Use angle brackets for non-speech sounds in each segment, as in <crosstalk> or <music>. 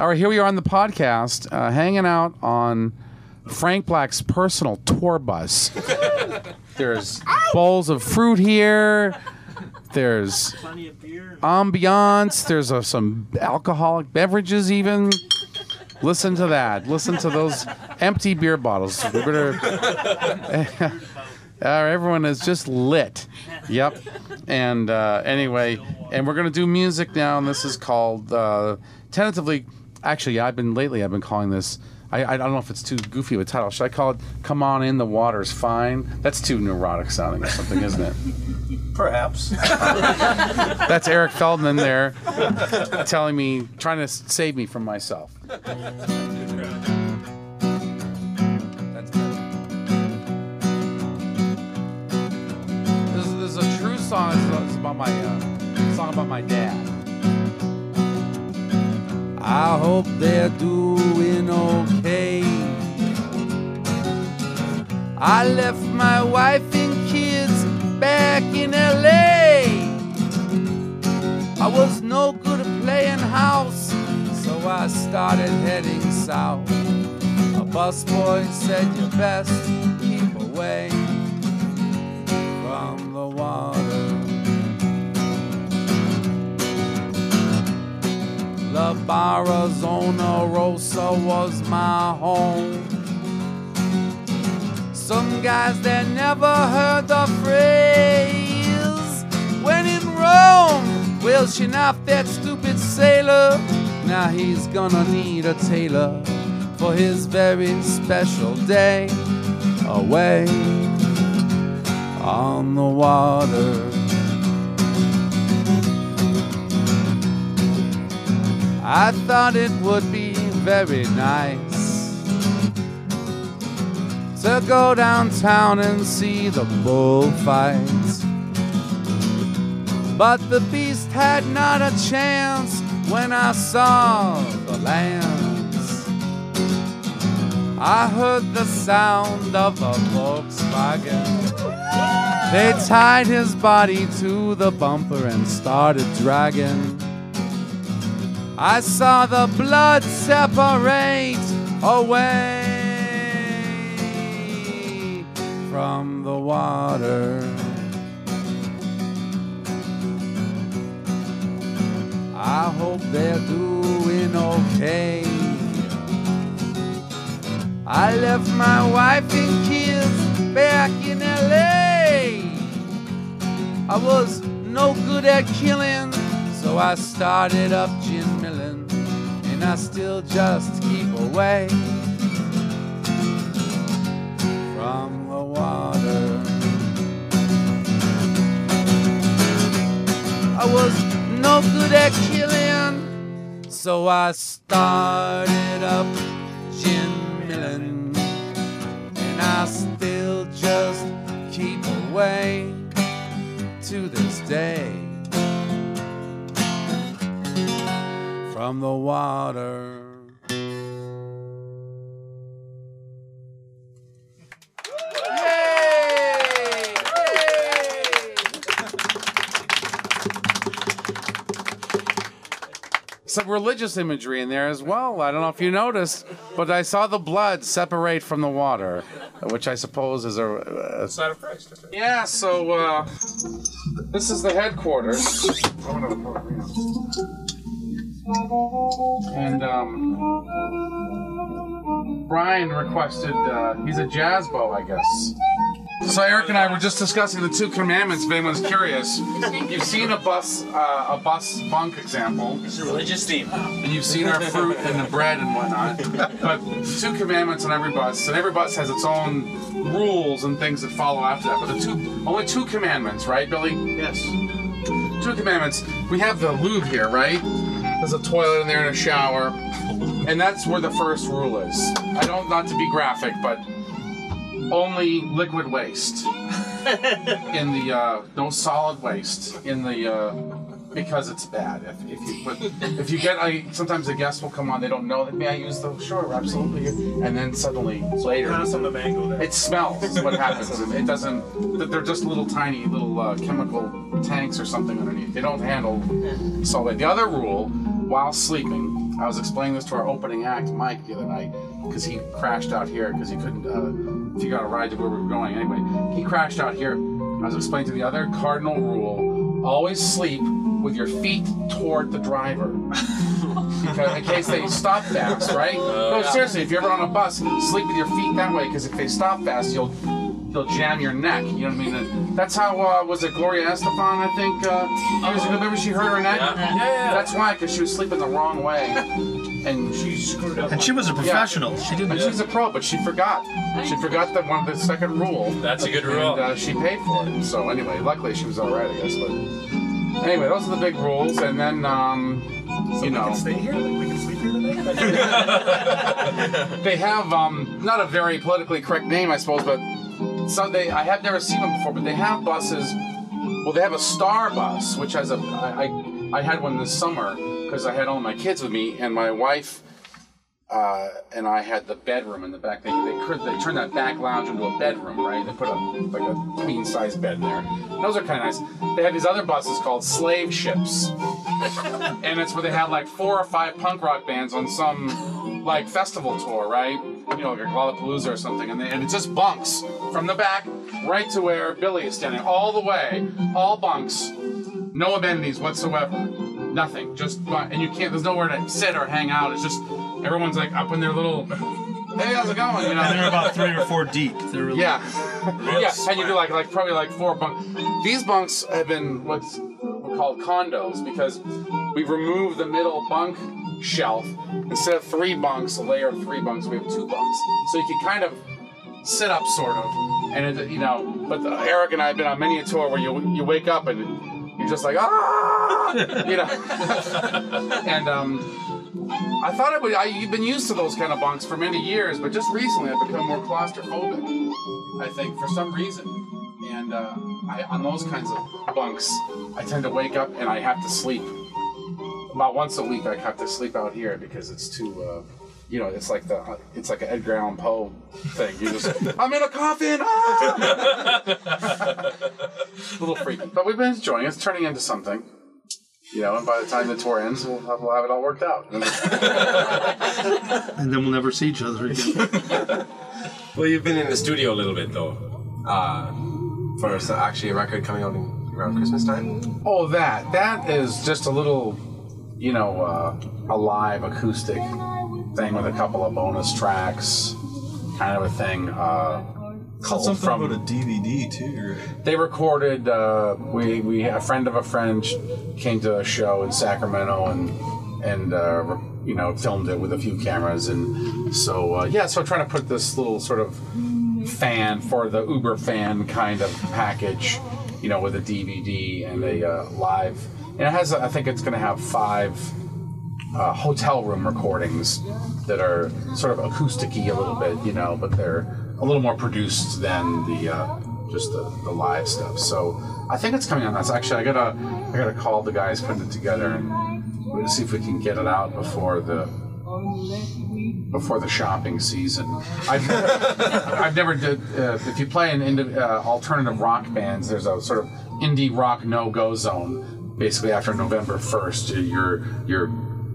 All right, here we are on the podcast, uh, hanging out on Frank Black's personal tour bus. <laughs> There's bowls of fruit here. There's ambiance. There's uh, some alcoholic beverages, even. Listen to that. Listen to those empty beer bottles. We better. Uh, everyone is just lit. Yep. And uh, anyway, and we're gonna do music now, and this is called uh, tentatively. Actually, I've been lately. I've been calling this. I, I don't know if it's too goofy of a title. Should I call it "Come On In, the Water's Fine"? That's too neurotic sounding or something, isn't it? <laughs> Perhaps. <laughs> That's Eric Feldman there, telling me, trying to save me from myself. That's. This is, this is a true song. It's, it's about my uh, song about my dad. I hope they're doing okay. I left my wife and kids back in LA. I was no good at playing house, so I started heading south. A busboy said you best keep away from the water. La Barra Zona Rosa was my home. Some guys that never heard the phrase when in Rome. Well, she off that stupid sailor. Now he's gonna need a tailor for his very special day away on the water. I thought it would be very nice to go downtown and see the bullfights. But the beast had not a chance when I saw the lambs. I heard the sound of a Volkswagen. They tied his body to the bumper and started dragging. I saw the blood separate away from the water. I hope they're doing okay. I left my wife and kids back in LA. I was no good at killing, so I started up gin I still just keep away from the water. I was no good at killing, so I started up gin milling, and I still just keep away to this day from the water. Some religious imagery in there as well. I don't know if you noticed, but I saw the blood separate from the water, which I suppose is a, a Side of Christ. yeah, so uh, this is the headquarters. And um, Brian requested, uh, he's a jazz bow, I guess. So Eric and I were just discussing the two commandments. If anyone's curious, you've seen a bus, uh, a bus bunk example. It's a religious theme. And you've seen our fruit and the bread and whatnot. But two commandments on every bus, and every bus has its own rules and things that follow after that. But the two, only two commandments, right, Billy? Yes. Two commandments. We have the lube here, right? There's a toilet in there and a shower, and that's where the first rule is. I don't, not to be graphic, but only liquid waste. <laughs> In the uh, no solid waste. In the uh, because it's bad. If, if you put if you get I sometimes a guest will come on they don't know that may I use the sure absolutely. And then suddenly later on the mango there. it smells what happens. It doesn't they're just little tiny little uh, chemical tanks or something underneath. They don't handle solid. The other rule while sleeping I was explaining this to our opening act, Mike, the other night, because he crashed out here because he couldn't uh, figure out a ride to where we were going. Anyway, he crashed out here. I was explaining to the other cardinal rule: always sleep with your feet toward the driver, <laughs> because in case they stop fast, right? no, seriously, if you're ever on a bus, sleep with your feet that way, because if they stop fast, you'll you'll jam your neck. You know what I mean? And that's how uh, was it Gloria Estefan? I think uh, years ago. Remember she hurt her neck? Yeah. Yeah, yeah. That's why, because she was sleeping the wrong way, and She screwed up. And she was a professional. She didn't. and she's a pro, but she forgot. She forgot that one of the second rule. That's a good rule. And uh, she paid for it. So anyway, luckily she was all right, I guess. But anyway, those are the big rules. And then, um, you know, can stay here. Like we can sleep here tonight. <laughs> <laughs> they have um, not a very politically correct name, I suppose, but so they. I have never seen them before, but they have buses. Well, they have a star bus, which has a. I I, I had one this summer because I had all my kids with me, and my wife. Uh, and I had the bedroom in the back. They they, could, they turned that back lounge into a bedroom, right? They put a like a queen size bed in there. Those are kind of nice. They have these other buses called slave ships, <laughs> and it's where they have like four or five punk rock bands on some like festival tour, right? You know, like a Lollapalooza or something, and, they, and it's just bunks from the back right to where Billy is standing, all the way, all bunks, no amenities whatsoever, nothing, just and you can't. There's nowhere to sit or hang out. It's just everyone's like up in their little. <laughs> Hey, how's it going? You know, They're about three or four deep. They're really, yeah, <laughs> yeah, and you do like like probably like four bunks. These bunks have been what's called condos because we removed the middle bunk shelf instead of three bunks, a layer of three bunks. We have two bunks, so you can kind of sit up sort of, and it, you know. But the, Eric and I have been on many a tour where you you wake up and you're just like ah, <laughs> you know, and um. I thought I would. I, you've been used to those kind of bunks for many years, but just recently I've become more claustrophobic. I think for some reason, and uh, I, on those kinds of bunks, I tend to wake up and I have to sleep. About once a week, I have to sleep out here because it's too. Uh, you know, it's like the it's like an Edgar Allan Poe thing. You just <laughs> I'm in a coffin. Ah! <laughs> a little freaky, but we've been enjoying it. It's turning into something. You know, and by the time the tour ends, we'll have, we'll have it all worked out. <laughs> and then we'll never see each other again. well, you've been in the studio a little bit though. Uh, for actually a record coming out in, around Christmas time. Oh, that. That is just a little, you know, uh, a live acoustic thing with a couple of bonus tracks, kind of a thing. Uh, Called something from- about a DVD too. they recorded. Uh, we we a friend of a friend came to a show in Sacramento and and uh, re- you know filmed it with a few cameras and so uh, yeah. So I'm trying to put this little sort of fan for the Uber fan kind of package, you know, with a DVD and a uh, live. And it has. I think it's going to have five uh, hotel room recordings that are sort of acousticy a little bit, you know, but they're a little more produced than the uh, just the, the live stuff. So I think it's coming out. That's actually I gotta I gotta call the guys putting it together and see if we can get it out before the before the shopping season. I've never, <laughs> I've never did. Uh, if you play in indi- uh, alternative rock bands, there's a sort of indie rock no go zone. Basically, after November first, you're you're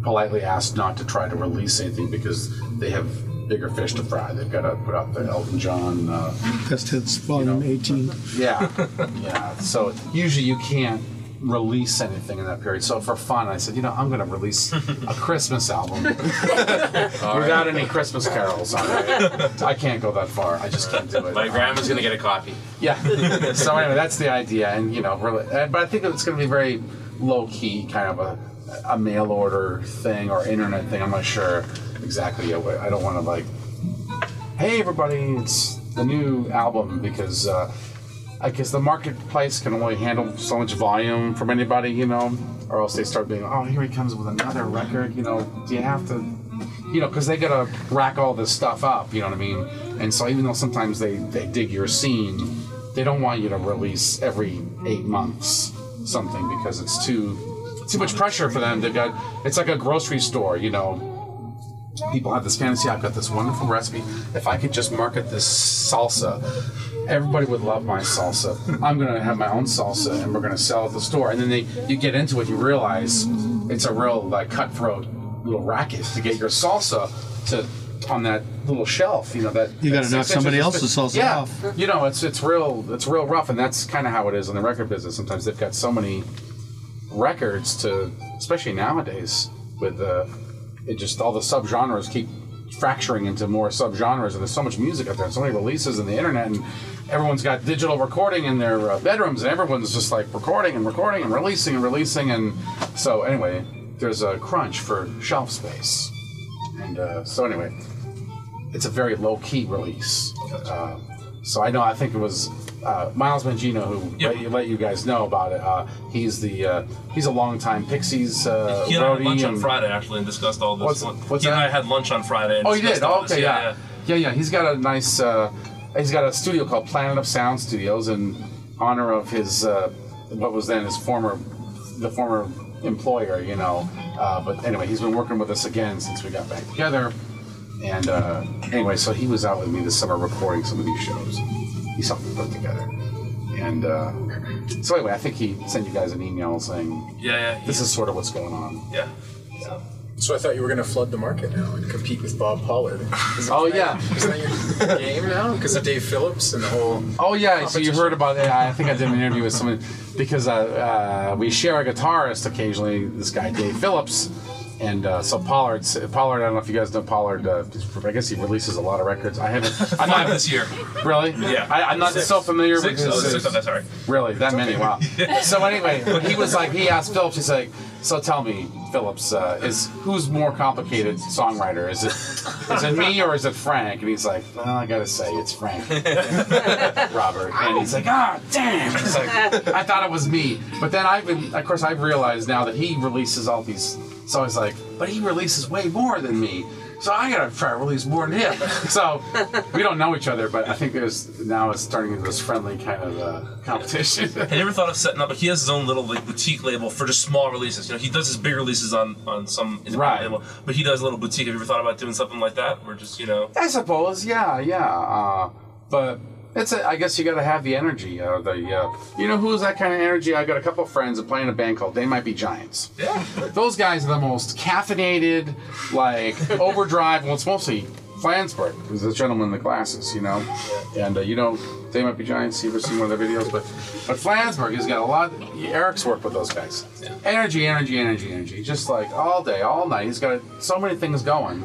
politely asked not to try to release anything because they have bigger fish to fry. They've got to put out the Elton John. Uh, Best Hits Volume 18. yeah, yeah. So usually you can't release anything in that period. So for fun, I said, you know, I'm going to release a <laughs> Christmas album <laughs> without any Christmas carols on it. I can't go that far. I just can't do it. My grandma's gonna get a copy. Yeah. <laughs> so anyway, that's the idea, and you know, really, uh, but I think it's going to be very low key, kind of a, a mail order thing or internet thing. I'm not sure exactly. I don't want to like, hey everybody, it's the new album because uh, I guess the marketplace can only handle so much volume from anybody, you know, or else they start being, oh, here he comes with another record. You know, do you have to? you know, because they gotta rack all this stuff up, you know what I mean? And so even though sometimes they, they dig your scene, they don't want you to release every eight months something because it's too too much pressure for them. They've got it's like a grocery store, you know. People have this fantasy. I've got this wonderful recipe. If I could just market this salsa, everybody would love my salsa. I'm gonna have my own salsa, and we're gonna sell at the store. And then they, you get into it, you realize it's a real like cutthroat little racket to get your salsa to on that little shelf. You know that You gotta knock somebody else's salsa yeah, off. You know, it's it's real it's real rough, and that's kind of how it is in the record business. Sometimes they've got so many records to, especially nowadays, with uh, it just all the subgenres keep fracturing into more subgenres, and there's so much music out there, and so many releases in the internet, and everyone's got digital recording in their uh, bedrooms, and everyone's just like recording and recording and releasing and releasing, and so anyway, there's a crunch for shelf space, and uh, so anyway, it's a very low key release. Uh, so I know I think it was uh, Miles Mangino who Yep. let, you, let you guys know about it. Uh, he's the uh, he's a longtime Pixies uh, He and I had lunch on Friday actually and discussed all this. What's- what's he and? I had lunch on Friday. And Oh, you did? Oh, okay, yeah. yeah, yeah. He's got a nice. He's got a studio called Planet of Sound Studios in honor of his uh, what was then his former the former employer, you know. Uh, but anyway, he's been working with us again since we got back together. And uh, anyway, so he was out with me this summer recording some of these shows. He's helped me put together. And uh, so anyway, I think he sent you guys an email saying Yeah, yeah. this is sort of what's going on. yeah. So I thought you were going to flood the market now and compete with Bob Pollard. Oh that- yeah. Isn't that your game now? Because of Dave Phillips and the whole. Oh yeah, so you heard about it. I think I did an interview with someone because uh, uh, we share a guitarist occasionally. This guy Dave Phillips, and uh, so Pollard. Pollard. I don't know if you guys know Pollard. Uh, I guess he releases a lot of records. I haven't. <laughs> I'm not this year. really. Yeah. I, I'm not so familiar Six. with Oh, his. six. Oh, that's. Really, that many? Wow. <laughs> So anyway, but he was like, he asked Phillips. He's like, so tell me, Phillips, uh, is who's more complicated songwriter? Is it is it me or is it Frank? And he's like, well, I gotta say, it's Frank, <laughs> Robert. And he's like, ah, damn. He's like, I thought it was me. But then I've been, of course, I've realized now that he releases all these. So I was like, but he releases way more than me. So I gotta try to release more than him. <laughs> So we don't know each other, but I think there's now it's turning into this friendly kind of uh, competition. <laughs> Have you ever thought of setting up? but he has his own little like boutique label for just small releases. You know, he does his big releases on on some Right. label, but he does a little boutique. Have you ever thought about doing something like that? Where just you know, I suppose, yeah, yeah. Uh, but it's a, I guess you got to have the energy. Uh, the uh, you know who's that kind of energy? I got a couple of friends that play in a band called They Might Be Giants. yeah, Those guys are the most caffeinated, like <laughs> overdrive. Well, it's mostly Flansburgh, who's the gentleman in the glasses, you know. And uh, you know, They Might Be Giants. You ever seen one of their videos? But but Flansburgh has got a lot. Eric's worked with those guys. Energy, energy, energy, energy. Just like all day, all night. He's got so many things going,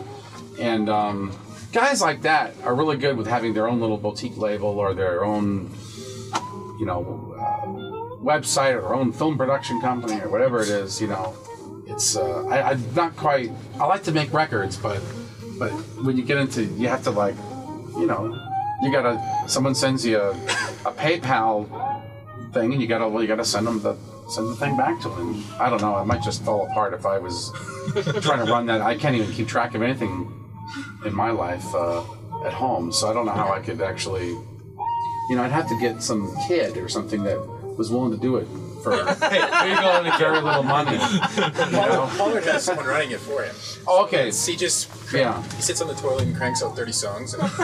and. um guys like that are really good with having their own little boutique label or their own, you know, uh, website or their own film production company or whatever it is. You know, it's uh, I, I'm not quite. I like to make records, but but when you get into, you have to like, you know, you gotta. Someone sends you a, a PayPal thing, and you gotta well, you gotta send them the send the thing back to them. I don't know. It might just fall apart if I was trying to run that. I can't even keep track of anything in my life uh, at home, so I don't know how I could actually, you know, I'd have to get some kid or something that was willing to do it for <laughs> very little money. You know? Pollard has someone running it for him. Oh, okay. He just Yeah. he sits on the toilet and cranks out 30 songs, and, <laughs>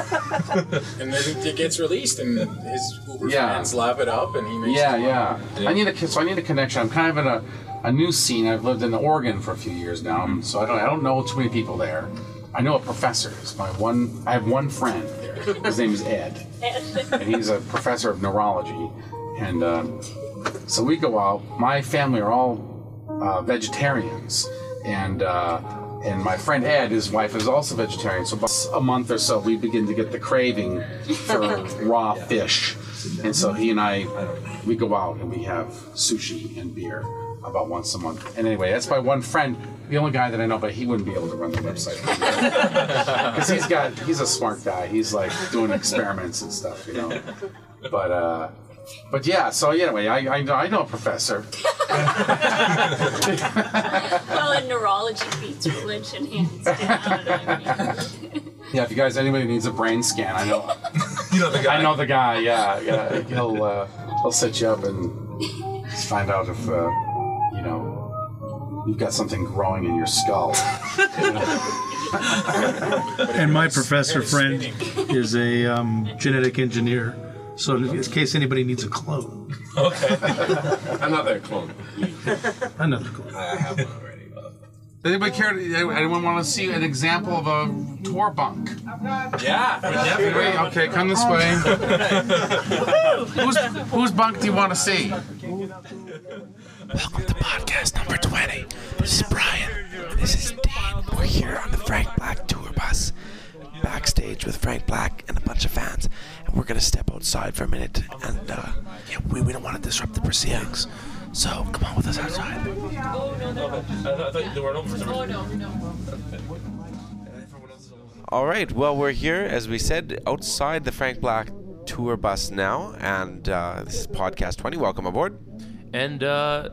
and then it gets released, and his Uber Yeah. fans lap it up, and he makes Yeah, his money. yeah. I need a so I need a connection. I'm kind of in a, a new scene. I've lived in Oregon for a few years now, so I don't I don't know too many people there. I know a professor. It's my one. I have one friend there. His name is Ed, and he's a professor of neurology. And um, so we go out. My family are all uh, vegetarians, and uh, and my friend Ed, his wife is also vegetarian. So about a month or so, we begin to get the craving for <laughs> raw fish, and so he and I, we go out and we have sushi and beer about once a month. And anyway, that's my one friend, the only guy that I know, but he wouldn't be able to run the website <laughs> because he's got he's a smart guy. He's like doing experiments and stuff, you know. But uh, but yeah. So anyway, I I know, I know a professor. <laughs> Well, and neurology beats religion hands down. I <laughs> mean. Yeah, if you guys anybody needs a brain scan, I know you know the guy. I know the guy. Yeah, yeah. He'll uh, he'll set you up and find out if uh, you know you've got something growing in your skull. <laughs> And my professor friend is a um, genetic engineer. So in case anybody needs a clone, Okay. <laughs> I'm not their clone. another clone. I have one already. Does anybody care? Anyone want to see an example of a tour bunk? Yeah. Wait, okay, come this way. <laughs> whose, whose bunk do you want to see? Welcome to podcast number 20. This is Brian. This is Dean. We're here on the Frank Black tour bus, backstage with Frank Black and a bunch of fans. And we're going to step outside for a minute. And, uh, yeah, we, we don't want to disrupt the proceedings. So come on with us outside. I thought, I thought they weren't open for some. All right. Well, we're here, as we said, outside the Frank Black tour bus now, and uh, this is podcast 20. Welcome aboard. And uh,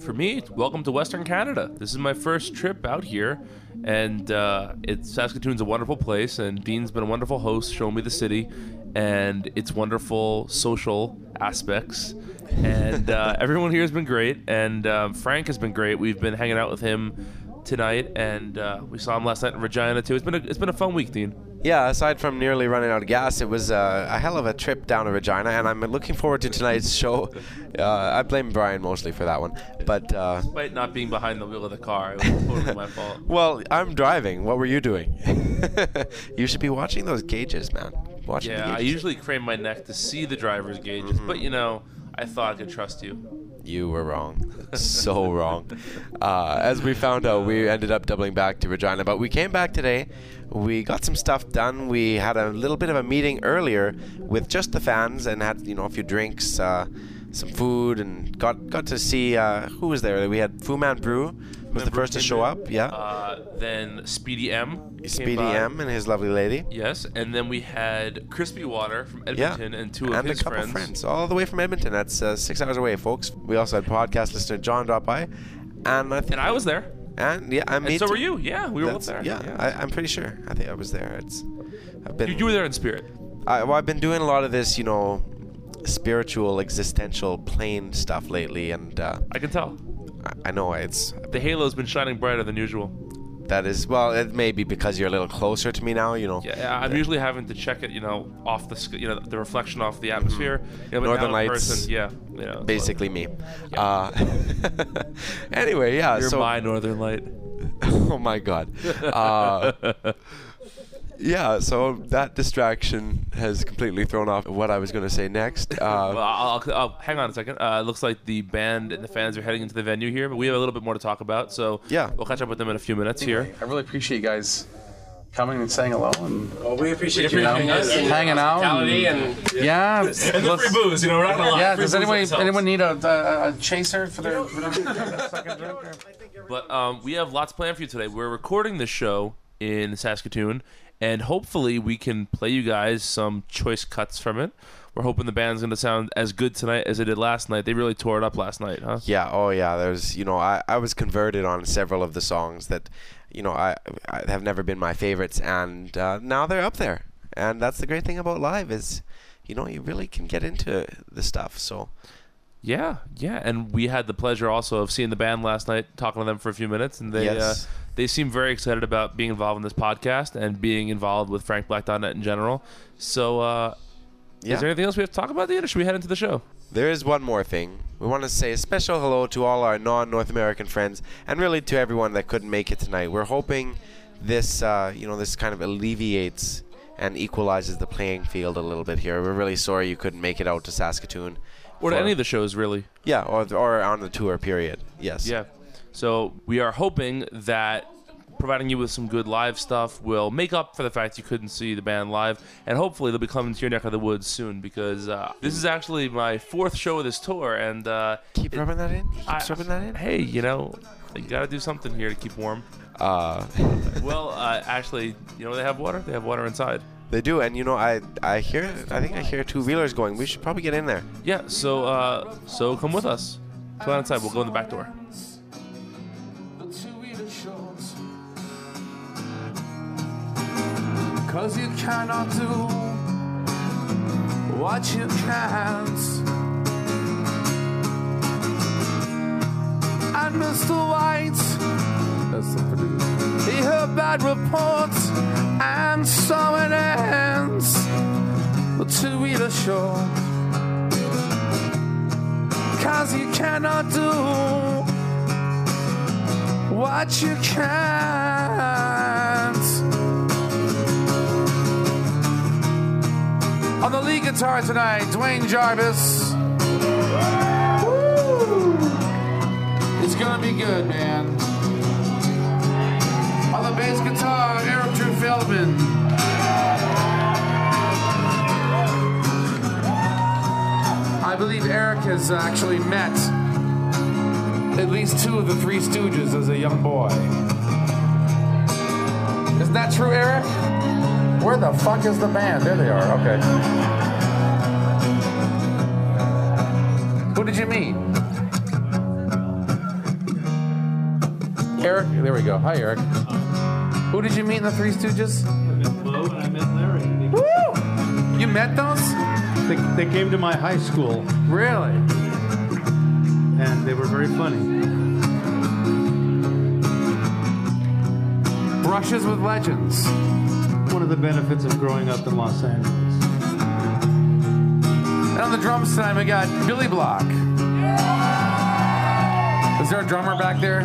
for me, welcome to Western Canada. This is my first trip out here, and uh, it's Saskatoon's a wonderful place. And Dean's been a wonderful host, showing me the city and its wonderful social aspects. And uh, <laughs> everyone here has been great, and um, Frank has been great. We've been hanging out with him tonight, and uh, we saw him last night in Regina too. It's been a, it's been a fun week, Dean. Yeah, aside from nearly running out of gas, it was uh, a hell of a trip down to Regina, and I'm looking forward to tonight's show. <laughs> Uh, I blame Brian mostly for that one, but uh, Despite not being behind the wheel of the car, it was totally my <laughs> fault. well, I'm driving. What were you doing? <laughs> you should be watching those gauges, man. Watching the Yeah, I usually crane my neck to see the driver's gauges, but you know, I thought I could trust you. You were wrong. so wrong. Uh, as we found out, we ended up doubling back to Regina, but we came back today. We got some stuff done. We had a little bit of a meeting earlier with just the fans and had, you know, a few drinks, uh, some food, and got got to see uh, who was there. We had Fu Man Brew was the first to show in. up. Yeah, Uh, then Speedy M. Speedy. M and his lovely lady. Yes, and then we had Crispy Water from Yeah, Edmonton and two of and his a couple friends. all the way from Edmonton. That's uh, six hours away, folks. We also had podcast listener John drop by, and I think And I was there. And yeah, I me And so were you. Yeah, we were both there. Yeah, I, I'm pretty sure. I think I was there. It's I've been. You, you were there in spirit. I, well, I've been doing a lot of this, you know, spiritual, existential, plane stuff lately, and uh, I can tell. I, I know it's The halo's been shining brighter than usual. That is well, it may be because you're a little closer to me now, you know. Yeah, I'm usually having to check it, you know, off the sc- you know the reflection off the atmosphere. You know, Northern Lights. Person, yeah, you know, Basically me. Uh, <laughs> anyway, yeah. You're so my northern light. <laughs> oh my god. Uh, <laughs> yeah, so that distraction has completely thrown off what I was going to say next. <laughs> Uh, Well, I'll, I'll, I'll- hang on a second. Uh, it looks like the band and the fans are heading into the venue here, but we have a little bit more to talk about. So Yeah. we'll catch up with them in a few minutes here. I really appreciate you guys coming and saying hello and Well, we appreciate you you know, us and hanging out and- and yeah. And the free booze, you know, we're not gonna lie. Yeah, Free does booze anyone anyone need a, a, a chaser for their, for their second drink? Or? But um, we have lots planned for you today. We're recording this show in Saskatoon, and hopefully we can play you guys some choice cuts from it. We're hoping the band's going to sound as good tonight as it did last night. They really tore it up last night, huh? Yeah, oh yeah. There's, you know, I, I was converted on several of the songs that, you know, I, I have never been my favorites, and uh, now they're up there. And that's the great thing about live is, you know, you really can get into the stuff. So Yeah, yeah. And we had the pleasure also of seeing the band last night, talking to them for a few minutes, and they Yes. uh, they seem very excited about being involved in this podcast and being involved with FrankBlack.net in general. So, uh, yeah, is there anything else we have to talk about, Dean, or should we head into the show? there is one more thing. We want to say a special hello to all our non-North American friends, and really to everyone that couldn't make it tonight. We're hoping this, uh, you know, this kind of alleviates and equalizes the playing field a little bit here. We're really sorry you couldn't make it out to Saskatoon. Or to any of the shows, really. Yeah, or or on the tour period. Yes. Yeah. So we are hoping that providing you with some good live stuff will make up for the fact you couldn't see the band live, and hopefully they'll be coming to your neck of the woods soon because uh, this is actually my fourth show of this tour, and uh, Keep rubbing that in. Keep I- rubbing that in. hey, you know, you got to do something here to keep warm. Uh, <laughs> Well, uh, actually, you know they have water. They have water inside. they do, and you know, I I hear, I think I hear two wheelers going. We should probably get in there. Yeah. So uh, so come with us. Come on inside. We'll go in the back door. Cause you cannot do what you can't. And Mr. White, that's the producer, he heard bad reports, and so it ends. The two wheeler show. Cause you cannot do what you can't. Guitar tonight, Duane Jarvis. It's gonna be good, man. On the bass guitar, Eric Drew Feldman. I believe Eric has actually met at least two of the Three Stooges as a young boy. Isn't that true, Eric? Where the fuck is the band? There they are. Okay. Did you mean? Eric. There we go. Hi, Eric. Who did you meet in the Three Stooges? Flo and I met Larry. Woo! You met those? They, they came to my high school Really? and they were very funny. Brushes with legends. One of the benefits of growing up in Los Angeles. And on the drums tonight, we got Billy Block. Is there a drummer back there?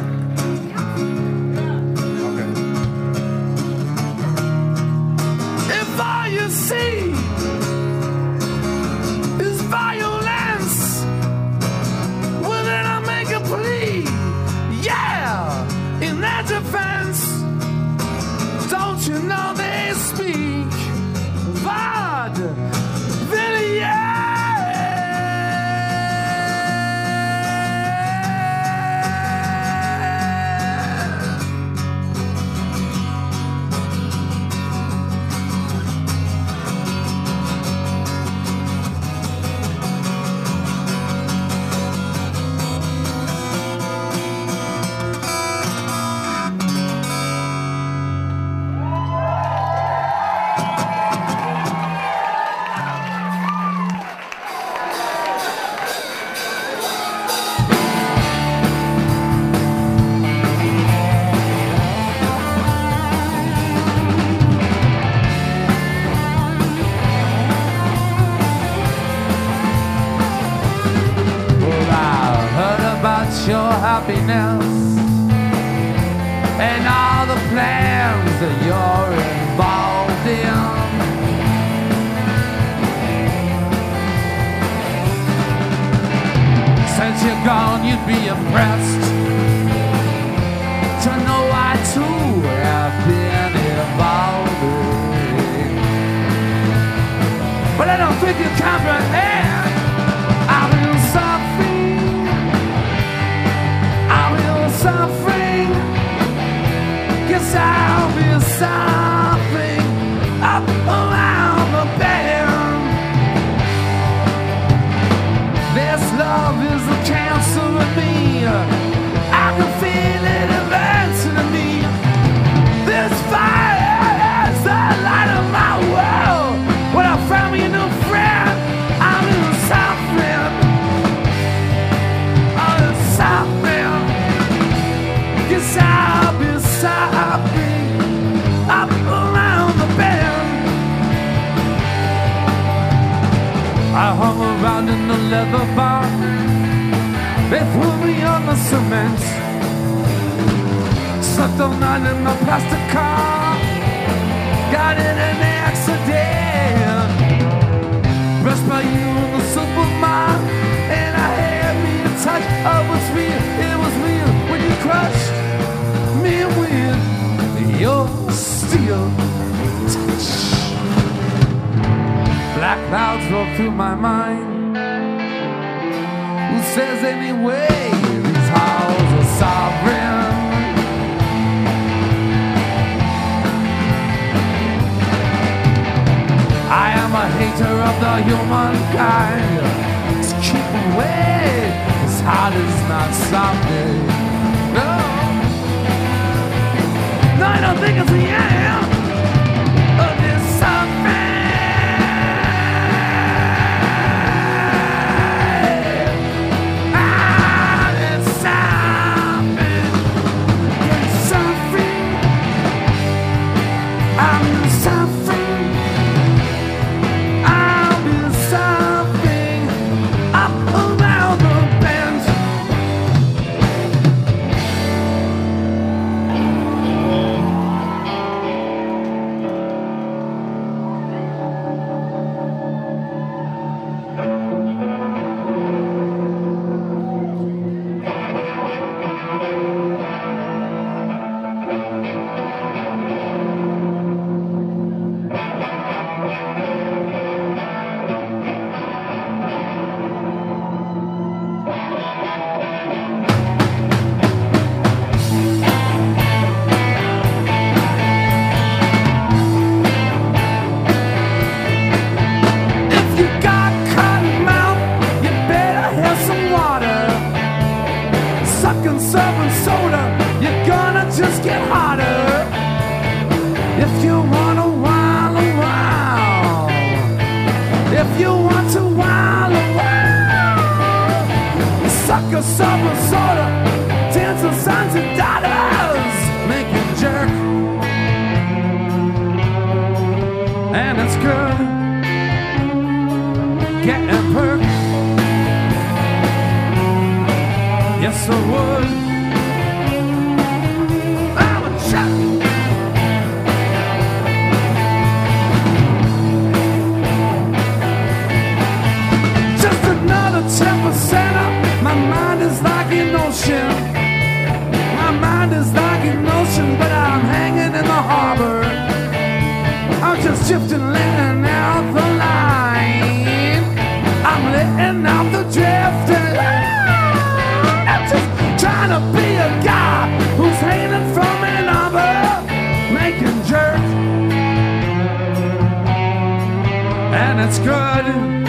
Happiness and all the plans that you're involved in. Since you're gone, you'd be impressed to know I too have been involved. in. But I don't think you comprehend. Hung around in the leather bar. They threw me on the cement. Slept all night in my plastic car. Got in an accident. Brushed by you in the supermarket. And I had me a touch. I was real. It was real when you crushed me with your steel touch. Black clouds roll through my mind. Who says anyway these halls are sovereign? I am a hater of the humankind. To keep away, his heart is not stopping. No, no, I don't think it's the end God.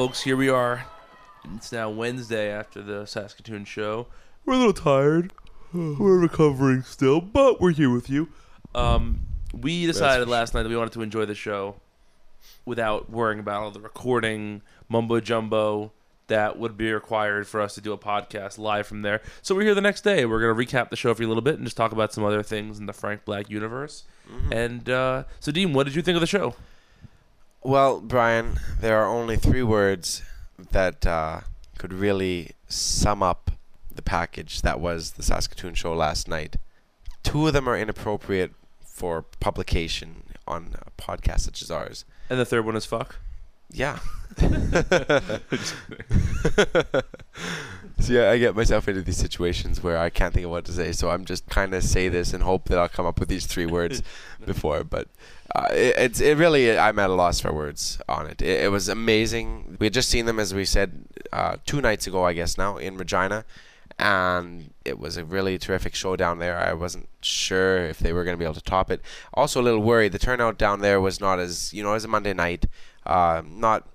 Folks, here we are. It's now Wednesday after the Saskatoon show. We're a little tired. We're recovering still, but we're here with you. Um, we decided last night that we wanted to enjoy the show without worrying about all the recording mumbo jumbo that would be required for us to do a podcast live from there. So we're here the next day. We're going to recap the show for you a little bit and just talk about some other things in the Frank Black universe. And uh, so, Dean, what did you think of the show? Well, Brian, there are only three words that uh, could really sum up the package that was the Saskatoon show last night. Two of them are inappropriate for publication on a podcast such as ours. And the third one is fuck. Yeah. <laughs> <laughs> <laughs> See, I get myself into these situations where I can't think of what to say, so I'm just kind of say this and hope that I'll come up with these three words <laughs> before. But uh, it, it's it really I'm at a loss for words on it. it. It was amazing. We had just seen them as we said uh, two nights ago, I guess now in Regina, and it was a really terrific show down there. I wasn't sure if they were going to be able to top it. Also, a little worried. The turnout down there was not as you know as a Monday night. Uh, not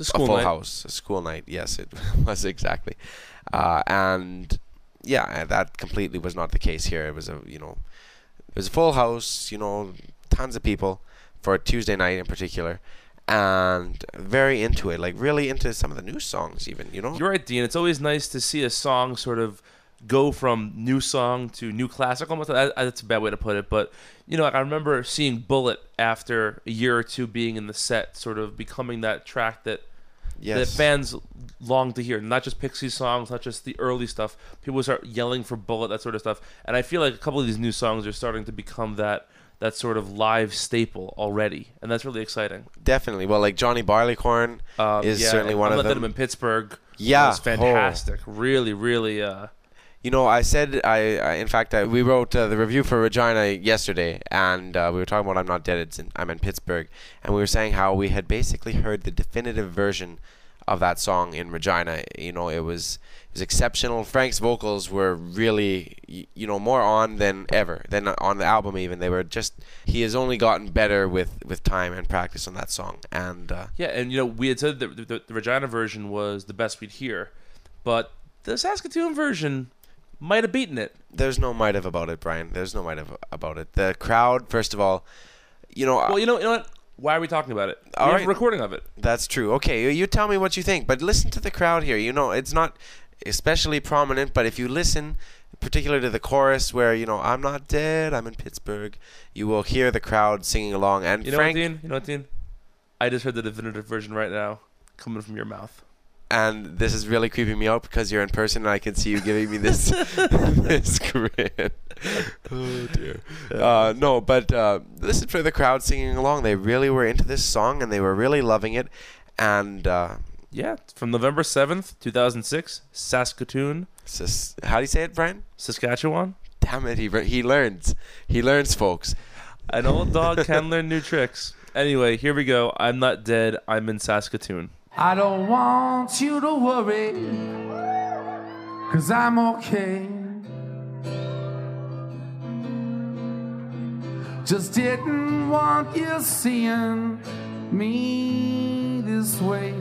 a school full night. house, a school night. Yes, it <laughs> was exactly. Uh, and yeah, that completely was not the case here. It was a you know, it was a full house. You know, tons of people for a Tuesday night in particular, and very into it. Like really into some of the new songs, even. You know. You're right, Dean. It's always nice to see a song sort of go from new song to new classic. Almost that's a bad way to put it, but you know, like I remember seeing Bullet after a year or two being in the set, sort of becoming that track that that Yes. fans long to hear. Not just Pixie songs, not just the early stuff. People start yelling for Bullet, that sort of stuff. And I feel like a couple of these new songs are starting to become that that sort of live staple already, and that's really exciting. Definitely. Well, like Johnny Barleycorn Um, is yeah, certainly one I'm of them. in Pittsburgh. Yeah. was fantastic. Really, really. Uh, You know, I said I, I in fact I, we wrote uh, the review for Regina yesterday, and uh, we were talking about I'm not dead. It's in, I'm in Pittsburgh, and we were saying how we had basically heard the definitive version of that song in Regina. You know, it was it was exceptional. Frank's vocals were really you know more on than ever than on the album. Even they were just he has only gotten better with with time and practice on that song, and uh, Yeah, and you know we had said that the, the, the Regina version was the best we'd hear, but the Saskatoon version might have beaten it. there's no might have about it, Brian. There's no might have about it. The crowd, first of all, you know. Well, you know, you know what? Why are we talking about it? All we have right. a recording of it. That's true. Okay, you- you tell me what you think, but listen to the crowd here. You know, it's not especially prominent, but if you listen, particularly to the chorus where you know I'm not dead, I'm in Pittsburgh, you will hear the crowd singing along. And You know Frank, what, Dean? You know what, Dean? I just heard the definitive version right now coming from your mouth. And this is really creeping me out because you're in person and I can see you giving me this <laughs> this grin. <laughs> Oh dear. Uh, no, but uh, is for the crowd singing along. They really were into this song and they were really loving it. And uh, Yeah, from November 7th, 2006, Saskatoon, sis- how do you say it, Brian? Saskatchewan. Damn it, he he learns. He learns, folks. An old dog can <laughs> learn new tricks. Anyway, here we go. I'm not dead. I'm in Saskatoon. I don't want you to worry, cause I'm okay. Just didn't want you seeing me this way.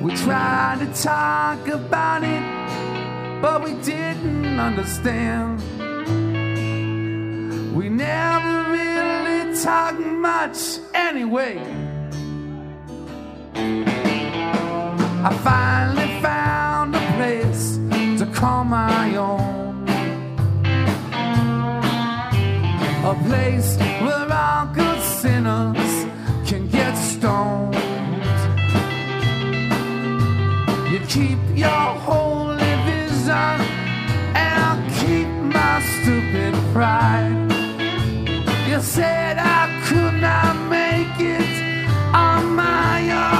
We tried to talk about it, but we didn't understand. We never really talked much anyway. I finally found a place to call my own. A place where all good sinners can get stoned. You keep your holy vision, and I'll keep my stupid pride. You said I could not make it on my own,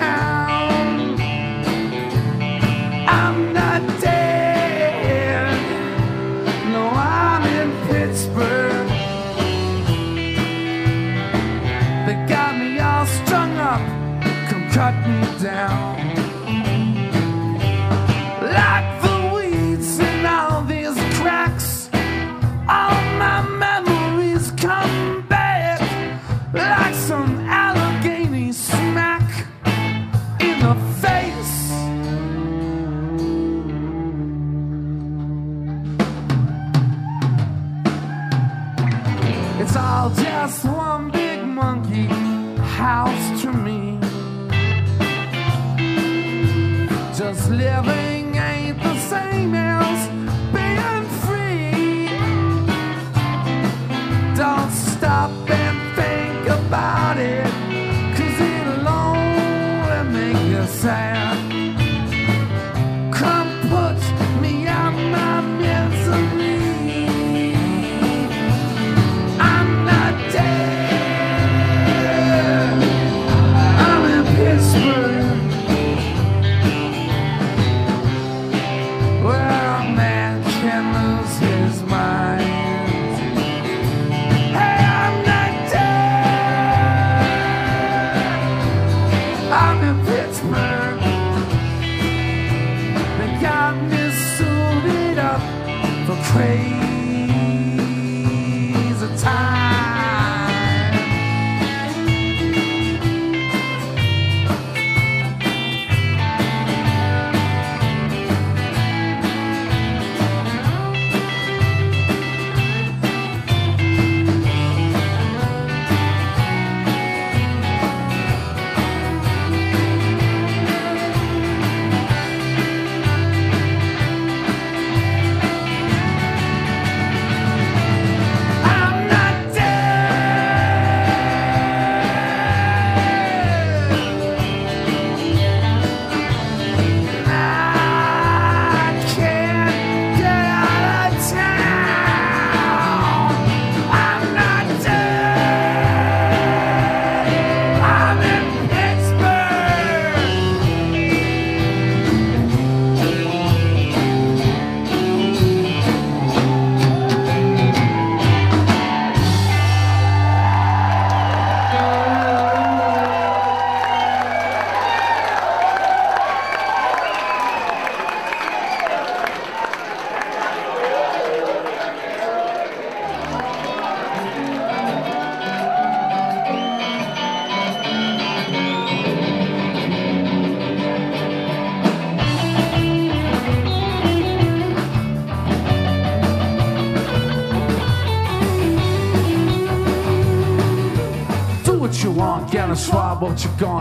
out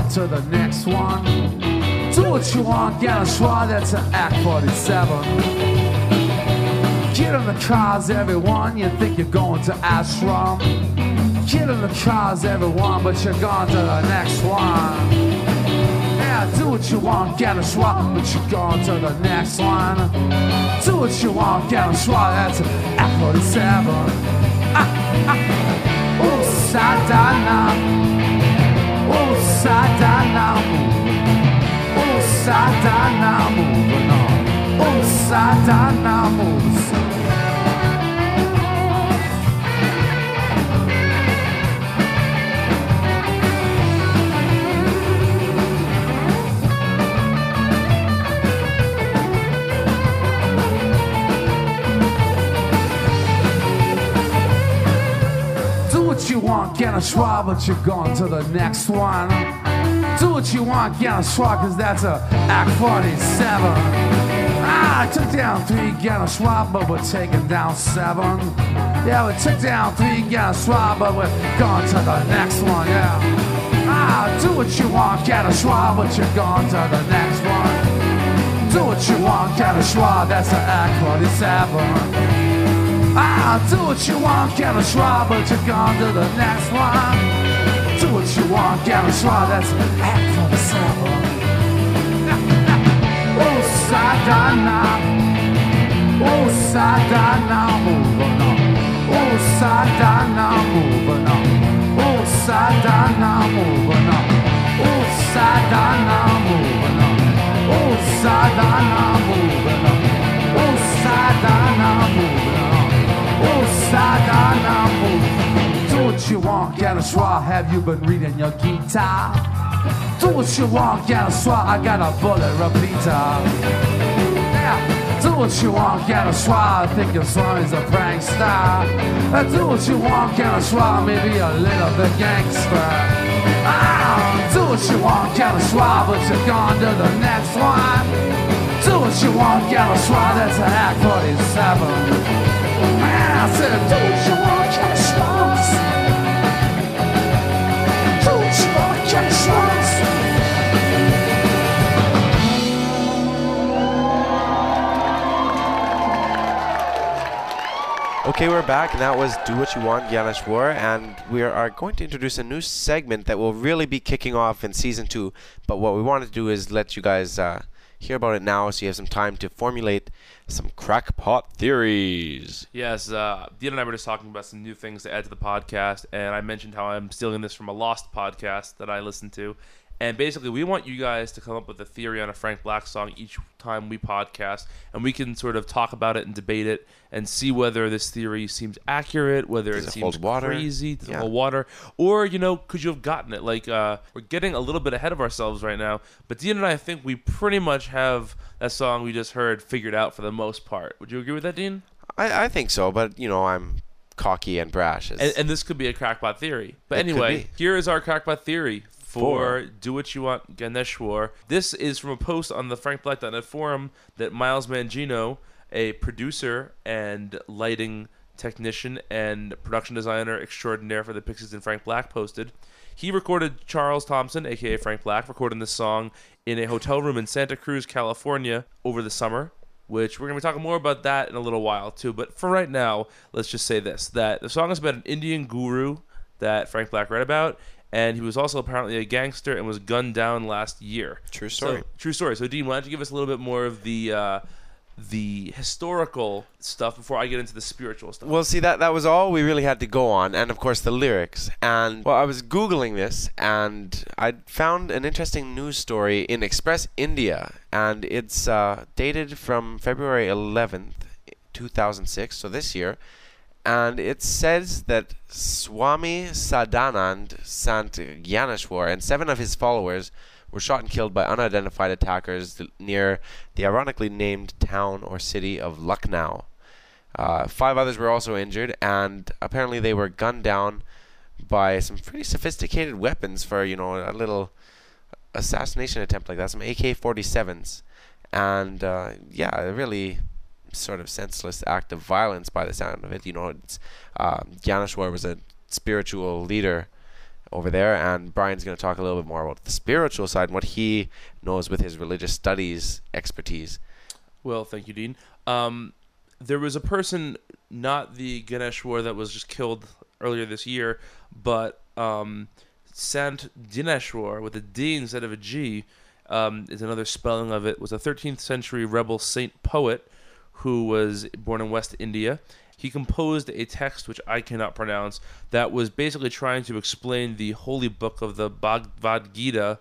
to the next one. Do what you want, get a Ganeshwar, that's an Act 47. Get in the cars, everyone, you think you're going to Ashram. Get in the cars, everyone, but you're going to the next one. Yeah, do what you want, get a swap, but you're going to the next one. Do what you want, get a swap, that's an Act 47. Ah, ah. Ooh, Sadana. Sadana, moving on. Oh, Sadana, moving on. Oh, a schwab, but you're going to the next one. Do what you want, get a schwab, cause that's a Act 47. Ah, I took down three, get a schwab, but we're taking down seven. Yeah, we took down three, get a schwab, but we're going to the next one, yeah. Ah, do what you want, get a schwab, but you're going to the next one. Do what you want, get a schwab, that's an Act 47. Ah, do what you want, get a schwab, but you're gone to the next one. Do what you want, get a schwab, that's act for the seven. Oh, Sadana. Oh, Sadana, moving on. Oh, Sadana, moving on. Oh, Sadana, moving on. Oh, Sadana, moving on. Oh, Sadana, moving on. Oh, Sadana, moving on. Do what you want, get a schwa. Have you been reading your guitar? Do what you want, get a schwa. I got a bullet repeater. Yeah. Do what you want, get a schwa. I think your son is a prankster. Uh, Do what you want, get a schwa. Maybe a little bit gangster. Ah, do what you want, get a schwa, but you're gone to the next one. Do what you want, get a schwa. That's an Act 47. I Okay, we're back, and that was Do What You Want, Ganeshwar, and we are going to introduce a new segment that will really be kicking off in season two. But what we wanted to do is let you guys uh, hear about it now so you have some time to formulate some crackpot theories. Yes, uh, Dean and I were just talking about some new things to add to the podcast, and I mentioned how I'm stealing this from a Lost podcast that I listened to. And basically, we want you guys to come up with a theory on a Frank Black song each time we podcast, and we can sort of talk about it and debate it and see whether this theory seems accurate, whether Does it it seems water? crazy, does Yeah. water, or you know, could you have gotten it? Like, uh, we're getting a little bit ahead of ourselves right now, but Dean and I think we pretty much have that song we just heard figured out for the most part. Would you agree with that, Dean? I, I think so, but you know, I'm cocky and brash. As, And, and this could be a crackpot theory. But It anyway, here is our crackpot theory for Do What You Want Ganeshwar. This is from a post on the FrankBlack.net forum that Miles Mangino, a producer and lighting technician and production designer extraordinaire for the Pixies and Frank Black, posted. He recorded Charles Thompson, aka Frank Black, recording this song in a hotel room in Santa Cruz, California over the summer which we're going to be talking more about that in a little while too. But for right now, let's just say this: that the song is about an Indian guru that Frank Black read about, and he was also apparently a gangster and was gunned down last year. True So- story. true story. So, Dean, why don't you give us a little bit more of the uh, the historical stuff before I get into the spiritual stuff? Well, see that that was all we really had to go on, and of course the lyrics. And well, I was googling this, and I found an interesting news story in Express India, and it's uh, dated from February 11th, 2006, so this year. And it says that Swami Sadanand Sant Gyaneshwar and seven of his followers were shot and killed by unidentified attackers near the ironically named town or city of Lucknow. Uh, five others were also injured, and apparently they were gunned down by some pretty sophisticated weapons for you know a little assassination attempt like that, some AK-47s, and uh, yeah, really sort of senseless act of violence by the sound of it. You know, it's Gyaneshwar was a spiritual leader over there. And Brian's going to talk a little bit more about the spiritual side and what he knows with his religious studies expertise. Well, thank you, Dean. Um, there was a person, not the Ganeshwar that was just killed earlier this year, but um, Sant Dnyaneshwar with a D instead of a G um, is another spelling of it. Was a 13th century rebel saint poet who was born in West India. He composed a text which I cannot pronounce that was basically trying to explain the holy book of the Bhagavad Gita.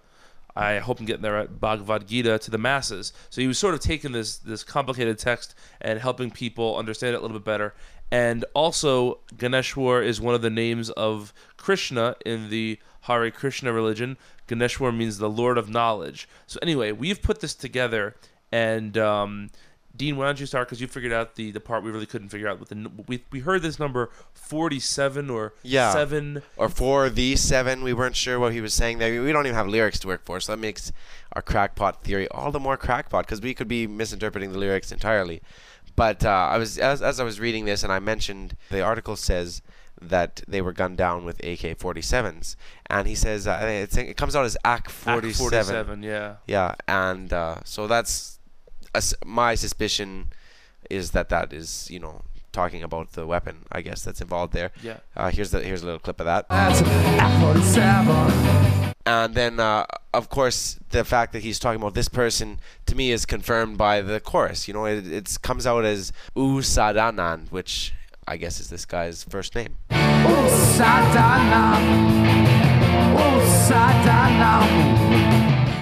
I hope I'm getting there right. Bhagavad Gita to the masses. So he was sort of taking this this complicated text and helping people understand it a little bit better. And also, Ganeshwar is one of the names of Krishna in the Hare Krishna religion. Ganeshwar means the Lord of Knowledge. So anyway, we've put this together, and um, Dean, why don't you start? Because you figured out the, the part we really couldn't figure out. With the we we heard this number forty seven or Yeah. seven. Or for the seven, we weren't sure what he was saying there. We don't even have lyrics to work for, so that makes our crackpot theory all the more crackpot because we could be misinterpreting the lyrics entirely. But uh, I was as, as I was reading this, and I mentioned the article says that they were gunned down with AK-47s, and he says uh, it's, it comes out as AK-47. 47, yeah. Yeah, and uh, so that's my suspicion is that that is you know talking about the weapon. I guess that's involved there. Yeah. Uh, here's the here's a little clip of that. That's And then, uh, of course, the fact that he's talking about this person to me is confirmed by the chorus. You know, it it's, comes out as Usadanan, which I guess is this guy's first name. Oh, Sadana.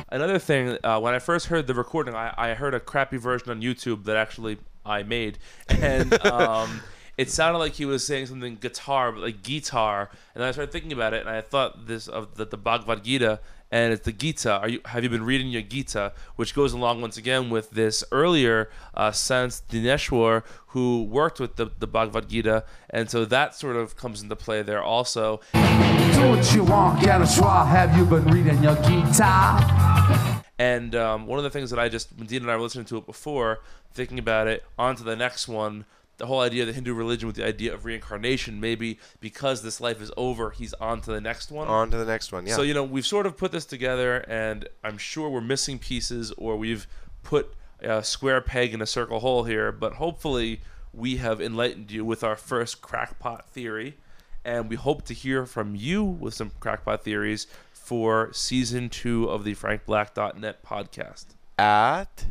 Another thing, uh, when I first heard the recording, I, I heard a crappy version on YouTube that actually I made, and um, <laughs> it sounded like he was saying something guitar, but like guitar. And then I started thinking about it, and I thought this of the, the Bhagavad Gita, and it's the Gita. Are you have you been reading your Gita, which goes along once again with this earlier uh, Sant Dnyaneshwar who worked with the, the Bhagavad Gita, and so that sort of comes into play there also. Don't you want try? Have you been reading your guitar? And um, one of the things that I just, Dean and I were listening to it before, thinking about it, on to the next one, the whole idea of the Hindu religion with the idea of reincarnation, maybe because this life is over, he's on to the next one. On to the next one, yeah. So, you know, we've sort of put this together, and I'm sure we're missing pieces or we've put a square peg in a circle hole here, but hopefully we have enlightened you with our first crackpot theory. And we hope to hear from you with some crackpot theories for season two of the FrankBlack.net podcast. At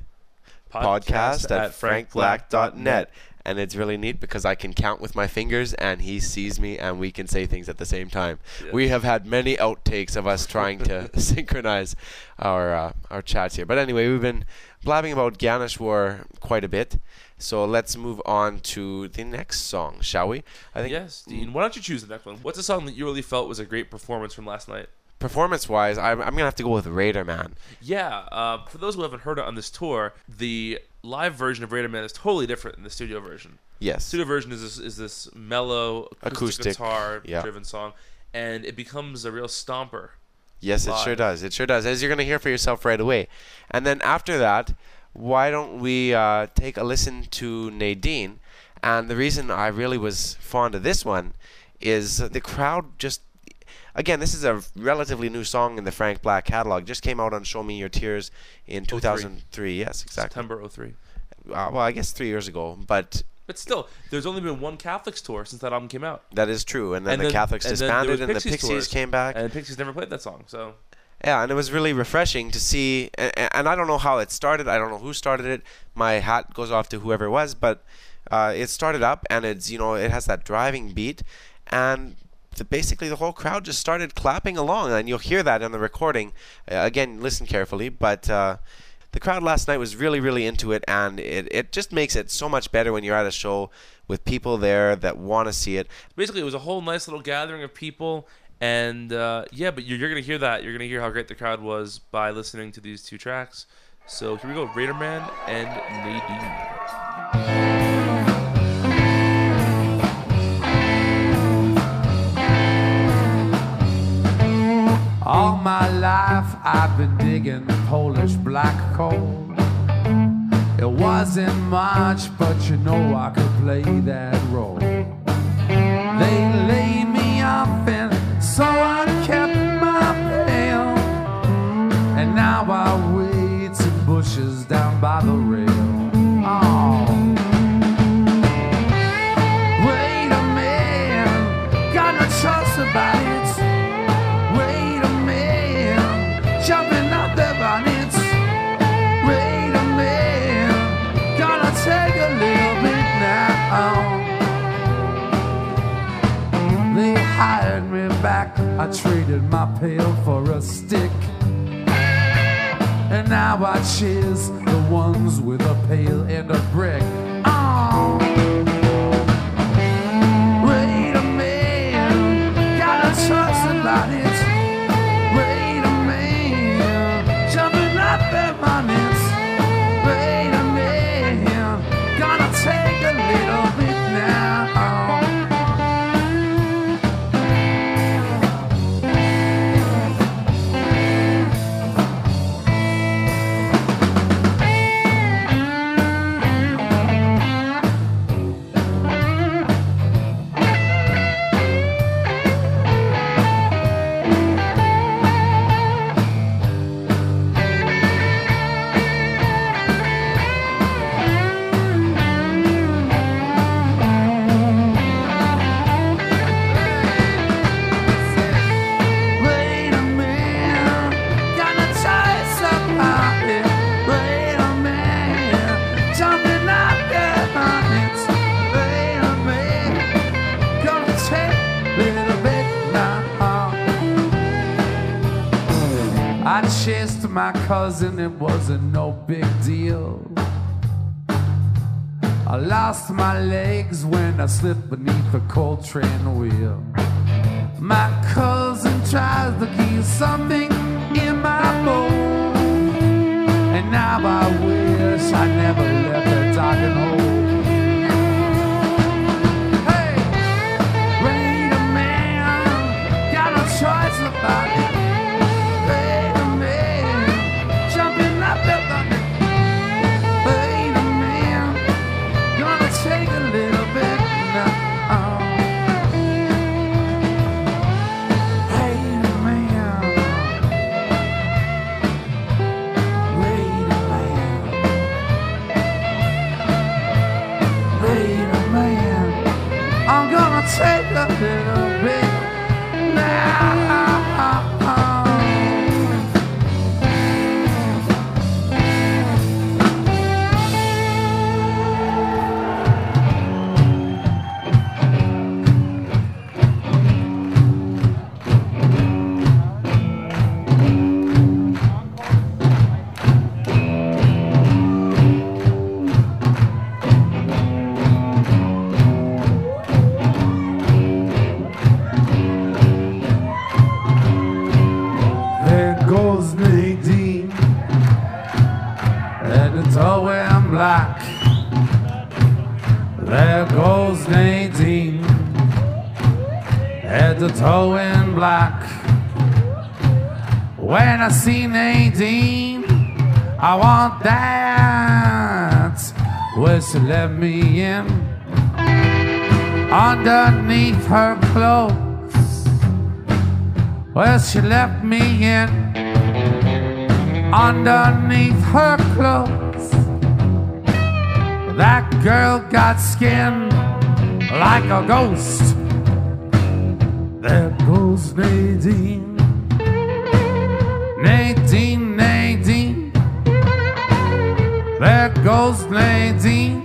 podcast, at, frankblack.net. And it's really neat because I can count with my fingers and he sees me and we can say things at the same time. We have had many outtakes of us trying to <laughs> synchronize our uh, our chats here. But anyway, we've been blabbing about Ganeshwar quite a bit. So let's move on to the next song, shall we? I think Yes, Dean. Why don't you choose the next one? What's a song that you really felt was a great performance from last night? Performance wise, I'm, I'm going to have to go with Raider Man. Yeah, uh, for those who haven't heard it on this tour, the live version of Raider Man is totally different than the studio version. Yes. Studio version is this, is this mellow acoustic, Acoustic, guitar yeah. driven song, and it becomes a real stomper. Yes, it sure does. It sure does. As you're going to hear for yourself right away. And then after that, why don't we uh, take a listen to Nadine? And the reason I really was fond of this one is the crowd just. Again, this is a relatively new song in the Frank Black catalog. Just came out on Show Me Your Tears in 2003. Yes, exactly. September 03. Uh, well, I guess three years ago. But But still, there's only been one Catholics tour since that album came out. that is true. And then And the Catholics and then there disbanded was and the Pixies Pixies tours, came back. And the Pixies never played that song, so Yeah, and it was really refreshing to see. And, and I don't know how it started. I don't know who started it. My hat goes off to whoever it was, but uh, it started up, and it's you know it has that driving beat, and the, basically the whole crowd just started clapping along, and you'll hear that on the recording. Uh, again, listen carefully, but. Uh, the crowd last night was really, really into it, and it, it just makes it so much better when you're at a show with people there that want to see it. basically it was a whole nice little gathering of people and uh, yeah but you're, you're gonna hear that you're gonna hear how great the crowd was by listening to these two tracks so here we go raider man and nadine All my life I've been digging Polish black coal. It wasn't much, but you know I could play that role. They laid me off, and so I kept my mail. And now I wait in bushes down by the rail. I traded my pail for a stick. And now I cheers the ones with a pail and a brick. my cousin, it wasn't no big deal. I lost my legs when I slipped beneath a coal train wheel. My cousin tries to keep something in my bone, and now I wish I never left that darkened hole. let me in. Underneath her clothes, well, she let me in. Underneath her clothes, that girl got skin like a ghost. There goes Nadine, Nadine, Nadine. There goes Nadine.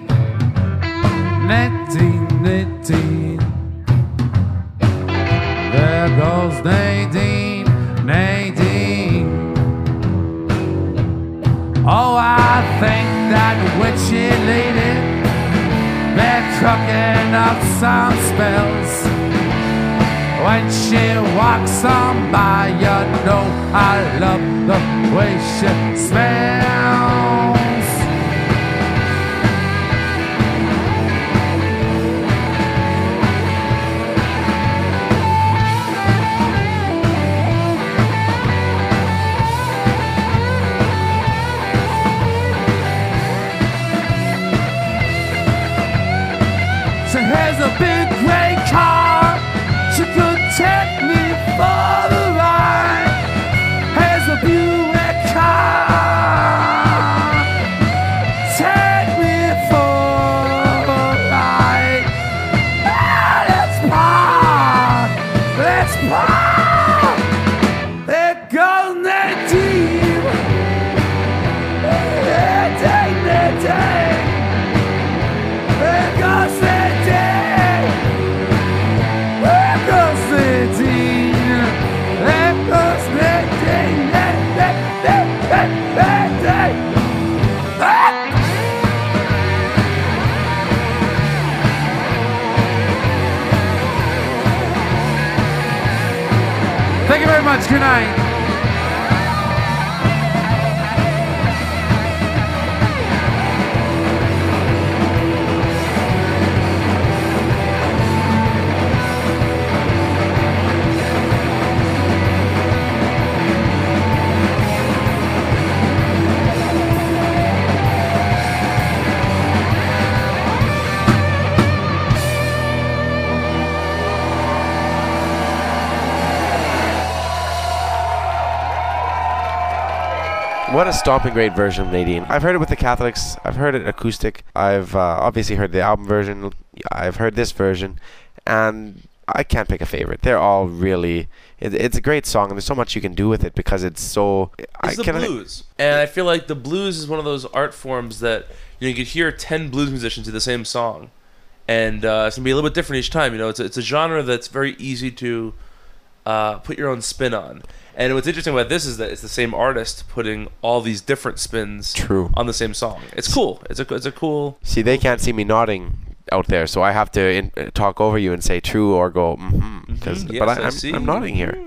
Stomping great version of Nadine. I've heard it with the Catholics. I've heard it acoustic. I've uh, obviously heard the album version. I've heard this version, and I can't pick a favorite. They're all really. It, it's a great song, and there's so much you can do with it because it's so. I It's the can- blues, and I feel like the blues is one of those art forms that you, know, you could hear ten blues musicians do the same song, and uh, it's gonna be a little bit different each time. You know, it's a, it's a genre that's very easy to uh, put your own spin on. And what's interesting about this is that it's the same artist putting all these different spins True. on the same song. It's cool. It's a it's a cool. See, they can't see me nodding out there, so I have to in, uh, talk over you and say true or go mm-hmm. Because, Mhm, but yes, I, I I'm, see. I'm nodding here.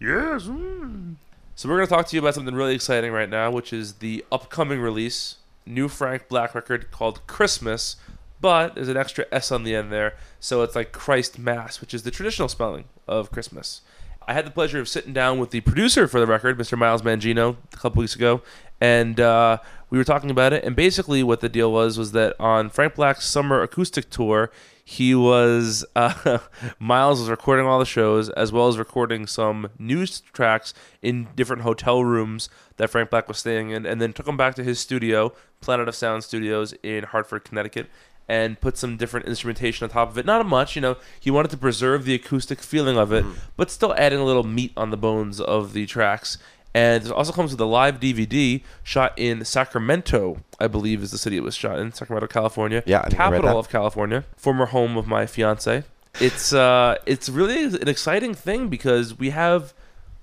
Yes. mm. So we're gonna talk to you about something really exciting right now, which is the upcoming release, new Frank Black record called Christmas, but there's an extra S on the end there, so it's like Christ Mass, which is the traditional spelling of Christmas. I had the pleasure of sitting down with the producer for the record, Mr. Miles Mangino, a couple weeks ago, and uh, we were talking about it. And basically, what the deal was was that on Frank Black's summer acoustic tour, he was uh, <laughs> Miles was recording all the shows as well as recording some news tracks in different hotel rooms that Frank Black was staying in, and then took them back to his studio, Planet of Sound Studios in Hartford, Connecticut, and put some different instrumentation on top of it. Not a much, you know. He wanted to preserve the acoustic feeling of it, but still adding a little meat on the bones of the tracks. And it also comes with a live DVD shot in Sacramento, I believe is the city it was shot in, Sacramento, California. Yeah, I think I read capital of California, former home of my fiance. It's uh, it's really an exciting thing because we have,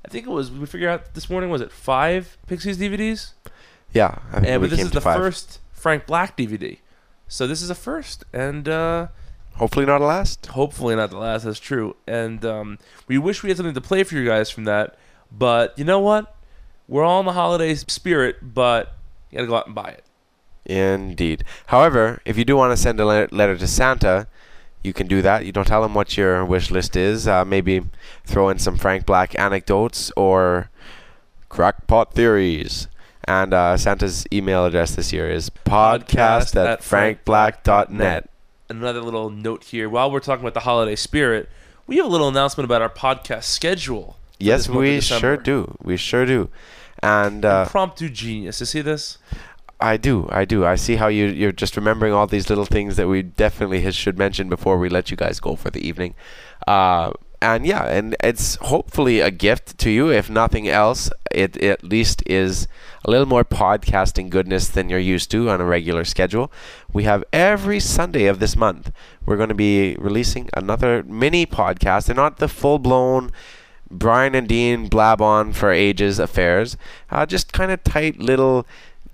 I think it was we figured out this morning was it five Pixies DVDs, Yeah, I think and but this is the five. first Frank Black DVD, so this is a first, and uh, Hopefully not a last. hopefully not the last. That's true, and um, we wish we had something to play for you guys from that, but you know what? We're all in the holiday spirit, but you gotta go out and buy it. Indeed. However, if you do want to send a letter to Santa, you can do that. You don't tell him what your wish list is. Uh, maybe throw in some Frank Black anecdotes or crackpot theories. And uh, Santa's email address this year is podcast at frankblack.net. Another little note here: while we're talking about the holiday spirit, we have a little announcement about our podcast schedule. Yes, this month of we sure do. We sure do. And uh, Impromptu genius. You see this? I do, I do. I see how you you're just remembering all these little things that we definitely should mention before we let you guys go for the evening. Uh, and yeah, and it's hopefully a gift to you. If nothing else, it, it at least is a little more podcasting goodness than you're used to on a regular schedule. We have every Sunday of this month. We're going to be releasing another mini podcast. They're not the full blown. Brian and Dean blab on for ages affairs. Uh, just kind of tight little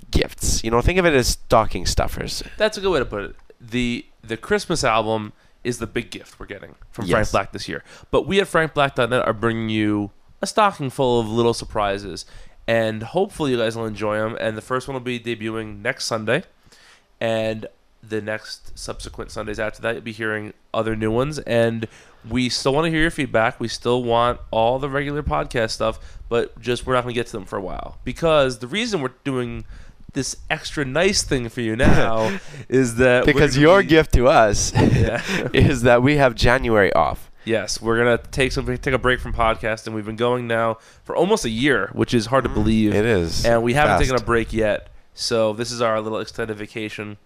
gifts. You know, think of it as stocking stuffers. That's a good way to put it. the The Christmas album is the big gift we're getting from Frank Black this year. But we at FrankBlack.net are bringing you a stocking full of little surprises, and hopefully you guys will enjoy them. And the first one will be debuting next Sunday, and the next subsequent Sundays after that, you'll be hearing other new ones. And we still want to hear your feedback. We still want all the regular podcast stuff, but just we're not going to get to them for a while because the reason we're doing this extra nice thing for you now <laughs> is that Because your be- gift to us <laughs> Yeah. <laughs> is that we have January off. Yes, we're gonna take some take a break from podcasting. We've been going now for almost a year, which is hard to believe. Mm, It is. and we haven't fast. taken a break yet. So this is our little extended vacation,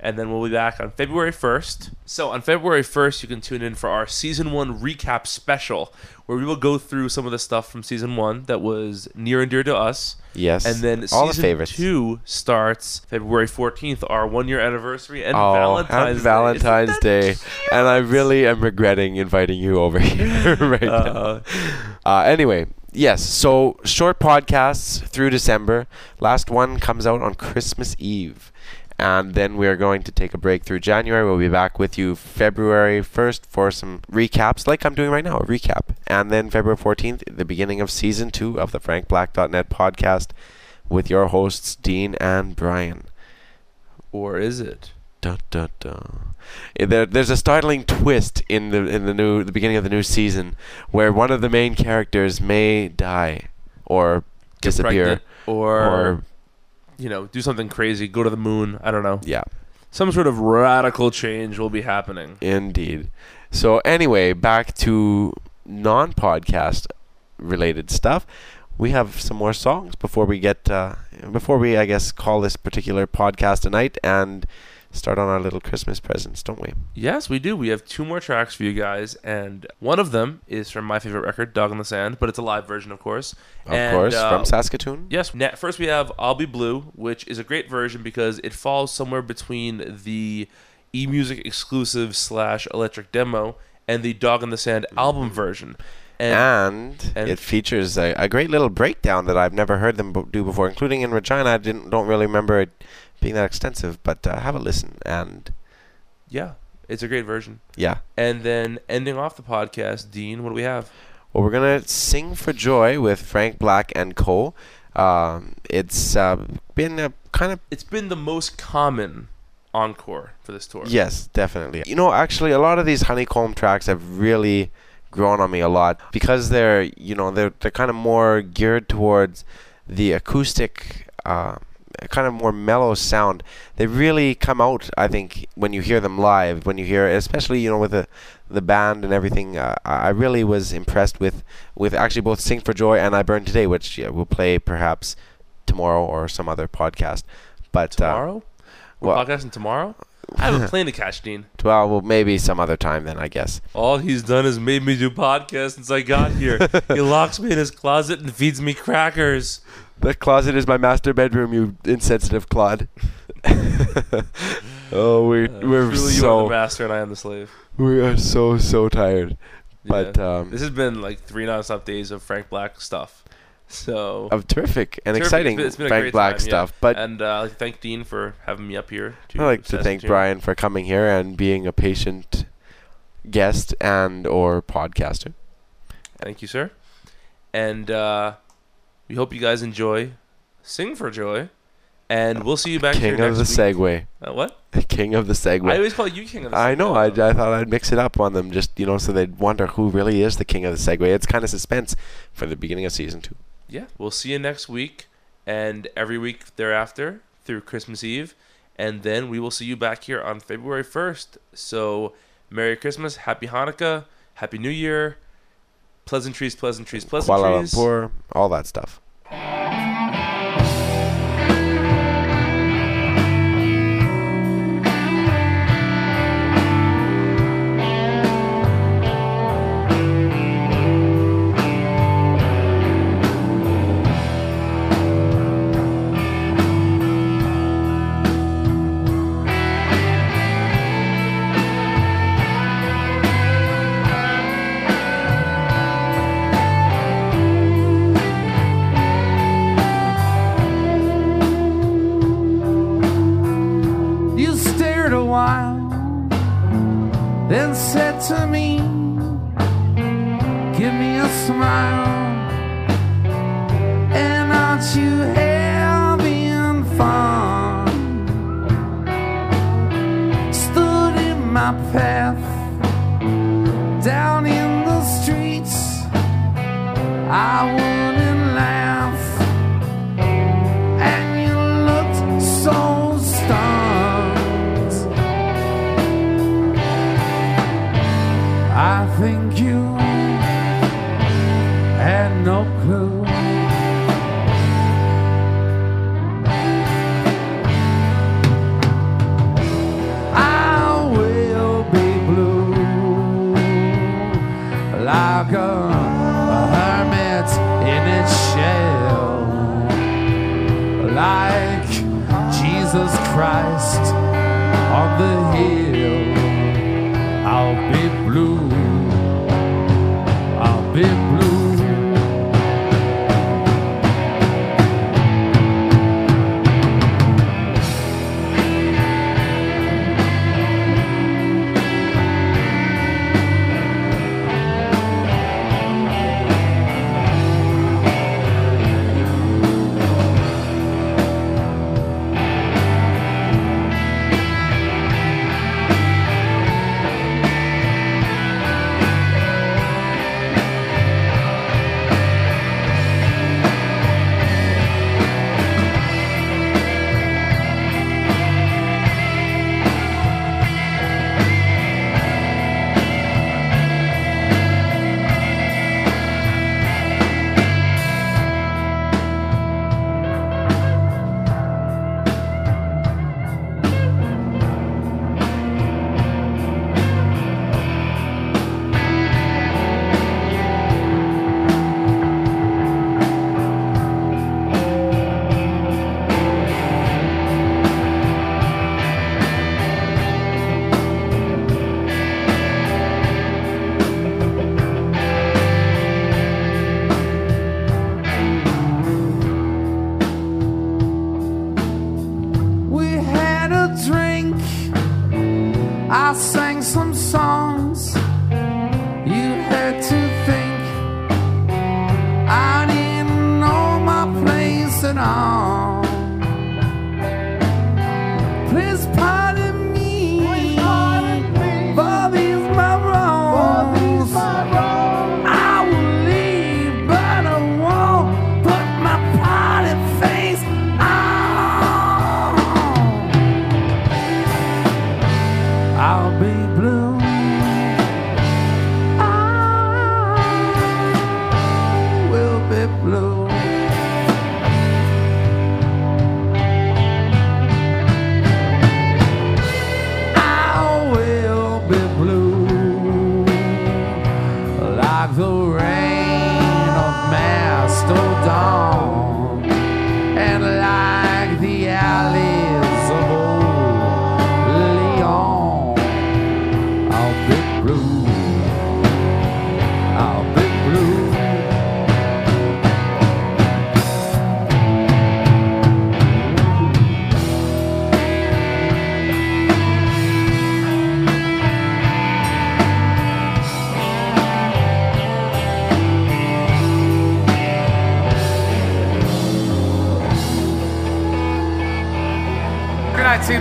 and then we'll be back on February first. So on February first, you can tune in for our season one recap special, where we will go through some of the stuff from season one that was near and dear to us. Yes. And then all the season favorites. two starts February fourteenth, our one year anniversary, and oh, Valentine's Valentine's Day. Day. And I really am regretting inviting you over <laughs> here right now. Uh, Uh, anyway, yes. So short podcasts through December. Last one comes out on Christmas Eve. And then we are going to take a break through January. We'll be back with you February 1st for some recaps, like I'm doing right now, a recap. And then February 14th, the beginning of season two of the FrankBlack.net podcast with your hosts, Dean and Brian. or is it? Dun, dun, dun. Eh, There, there's a startling twist in the in the new the beginning of the new season where one of the main characters may die or Get disappear or, or you know do something crazy, go to the moon. I don't know. yeah, Some sort of radical change will be happening. indeed. So anyway, back to non-podcast related stuff. we have some more songs before we get uh, before we I guess call this particular podcast a night and start on our little Christmas presents, don't we? Yes, we do. We have two more tracks for you guys, and one of them is from my favorite record, Dog in the Sand, but it's a live version, of course. Of And, course, uh, from Saskatoon. Yes. First, we have "I'll Be Blue," which is a great version because it falls somewhere between the eMusic exclusive slash electric demo and the Dog in the Sand album version. And, and- it features a, a great little breakdown that I've never heard them bo- do before, including in Regina. I didn't don't really remember it being that extensive, but uh, have a listen and Yeah, it's a great version. yeah. And then ending off the podcast, Dean, what do we have? Well, we're gonna sing for joy with Frank Black and Cole. Um, it's uh, been a kind of It's been the most common encore for this tour. Yes, definitely. You know, actually, a lot of these honeycomb tracks have really grown on me a lot because they're, you know, they're they're kind of more geared towards the acoustic, uh, kind of more mellow sound. They really come out, I think, when you hear them live. When you hear, especially, you know, with the the band and everything. Uh, I really was impressed with with actually both "Sing for Joy" and "I Burn Today," which yeah, we'll play perhaps tomorrow or some other podcast. But Tomorrow? Uh, We're well- podcasting tomorrow? I have <laughs> a plane to catch, Dean. well, well, maybe some other time then, I guess. All he's done is made me do podcasts since I got here. <laughs> he locks me in his closet and feeds me crackers. The closet is my master bedroom, you insensitive clod. <laughs> oh, we're we're Uh, Truly, you are the master and I am the slave. we are so so tired. But um, this has been like three nonstop days of Frank Black stuff. So of terrific and Terrific. exciting It's been- it's been Frank Black time, yeah. stuff. But and uh, like thank Dean for having me up here. I'd like to thank. Brian for coming here and being a patient guest and or podcaster. Thank you, sir. And uh, we hope you guys enjoy Sing for Joy. And we'll see you back here next week. King of the next week. Segway. Uh, what? The King of the Segway. I always call you King of the I know. I, I thought I'd mix it up on them, just you know, so they'd wonder who really is the king of the Segway. It's kind of suspense for the beginning of season two. Yeah, we'll see you next week and every week thereafter through Christmas Eve. And then we will see you back here on February 1st. So, Merry Christmas, Happy Hanukkah, Happy New Year, pleasantries, pleasantries, Kuala pleasantries. Lumpur, all that stuff.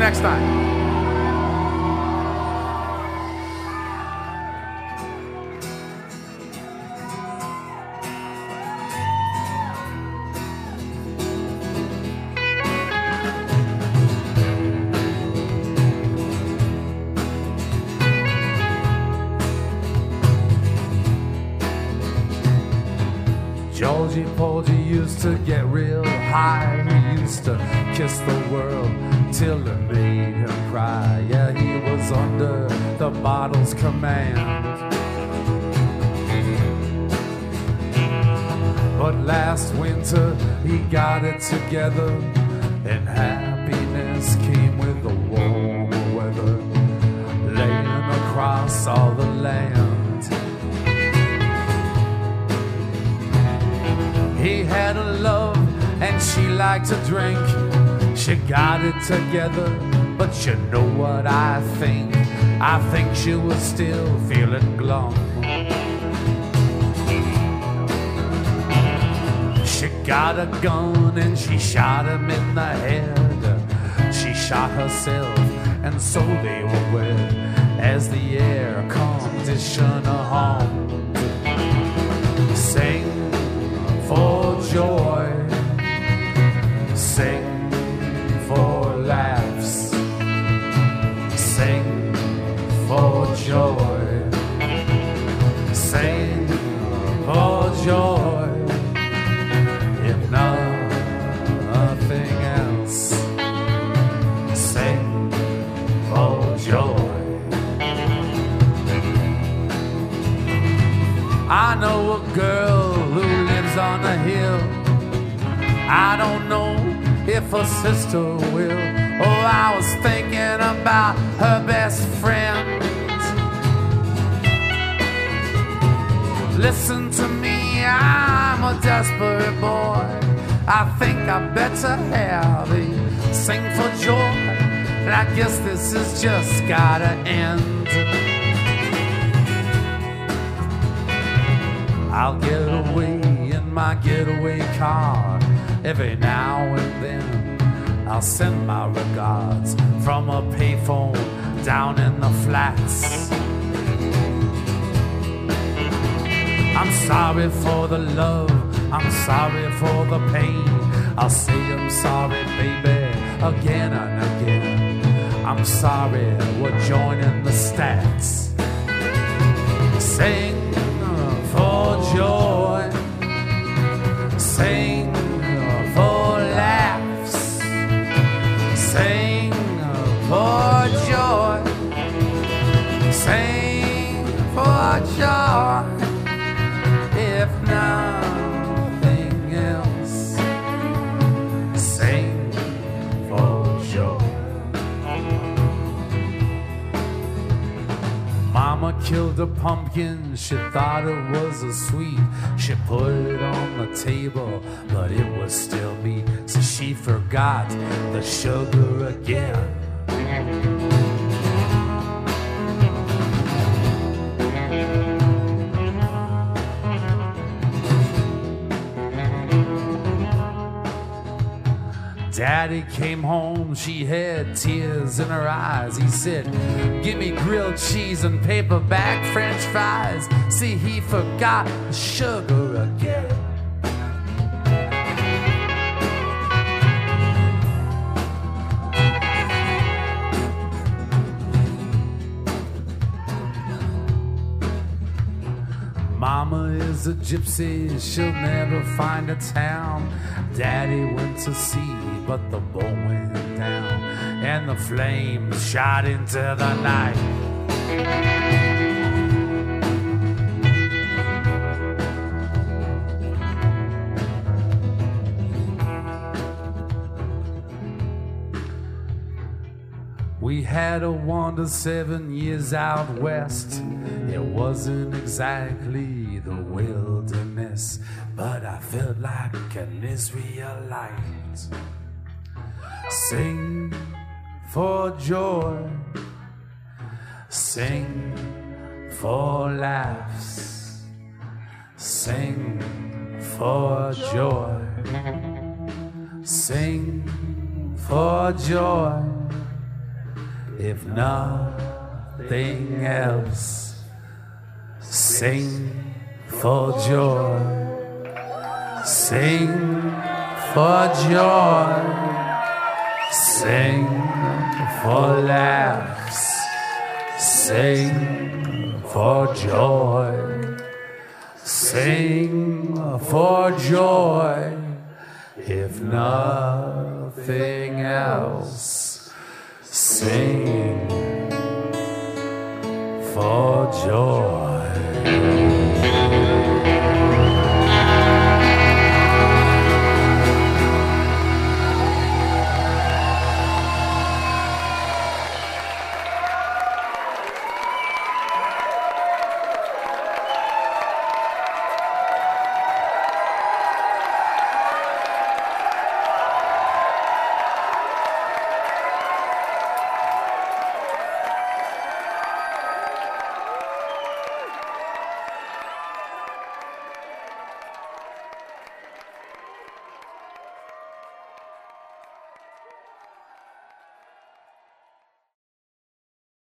Next time. She was still feeling glum. She got a gun and she shot him in the head. She shot herself, and so they were wed as the air conditioner. I know a girl who lives on a hill. I don't know if her sister will. Oh, I was thinking about her best friend. Listen to me, I'm a desperate boy. I think I better have a sing for joy. And I guess this has just gotta end. I'll get away in my getaway car every now and then. I'll send my regards from a payphone down in the flats. I'm sorry for the love, I'm sorry for the pain. I'll say I'm sorry, baby, again and again. I'm sorry, we're joining the stats. For joy, sing for laughs, sing for joy, sing for joy. Killed a pumpkin, she thought it was a sweet. She put it on the table, but it was still meat. So she forgot the sugar again. Daddy came home, she had tears in her eyes. He said, Give me grilled cheese and paperback french fries. See, he forgot the sugar again. Mama is a gypsy, she'll never find a town. Daddy went to sea, but the boat went down, and the flames shot into the night. We had a wander seven years out west. It wasn't exactly the wilderness, but I felt like an Israelite. Sing for joy, sing for laughs, sing for joy, sing for joy if nothing else. Sing for joy. Sing for joy. Sing for laughs, sing for joy, sing for joy, if nothing else, sing for joy.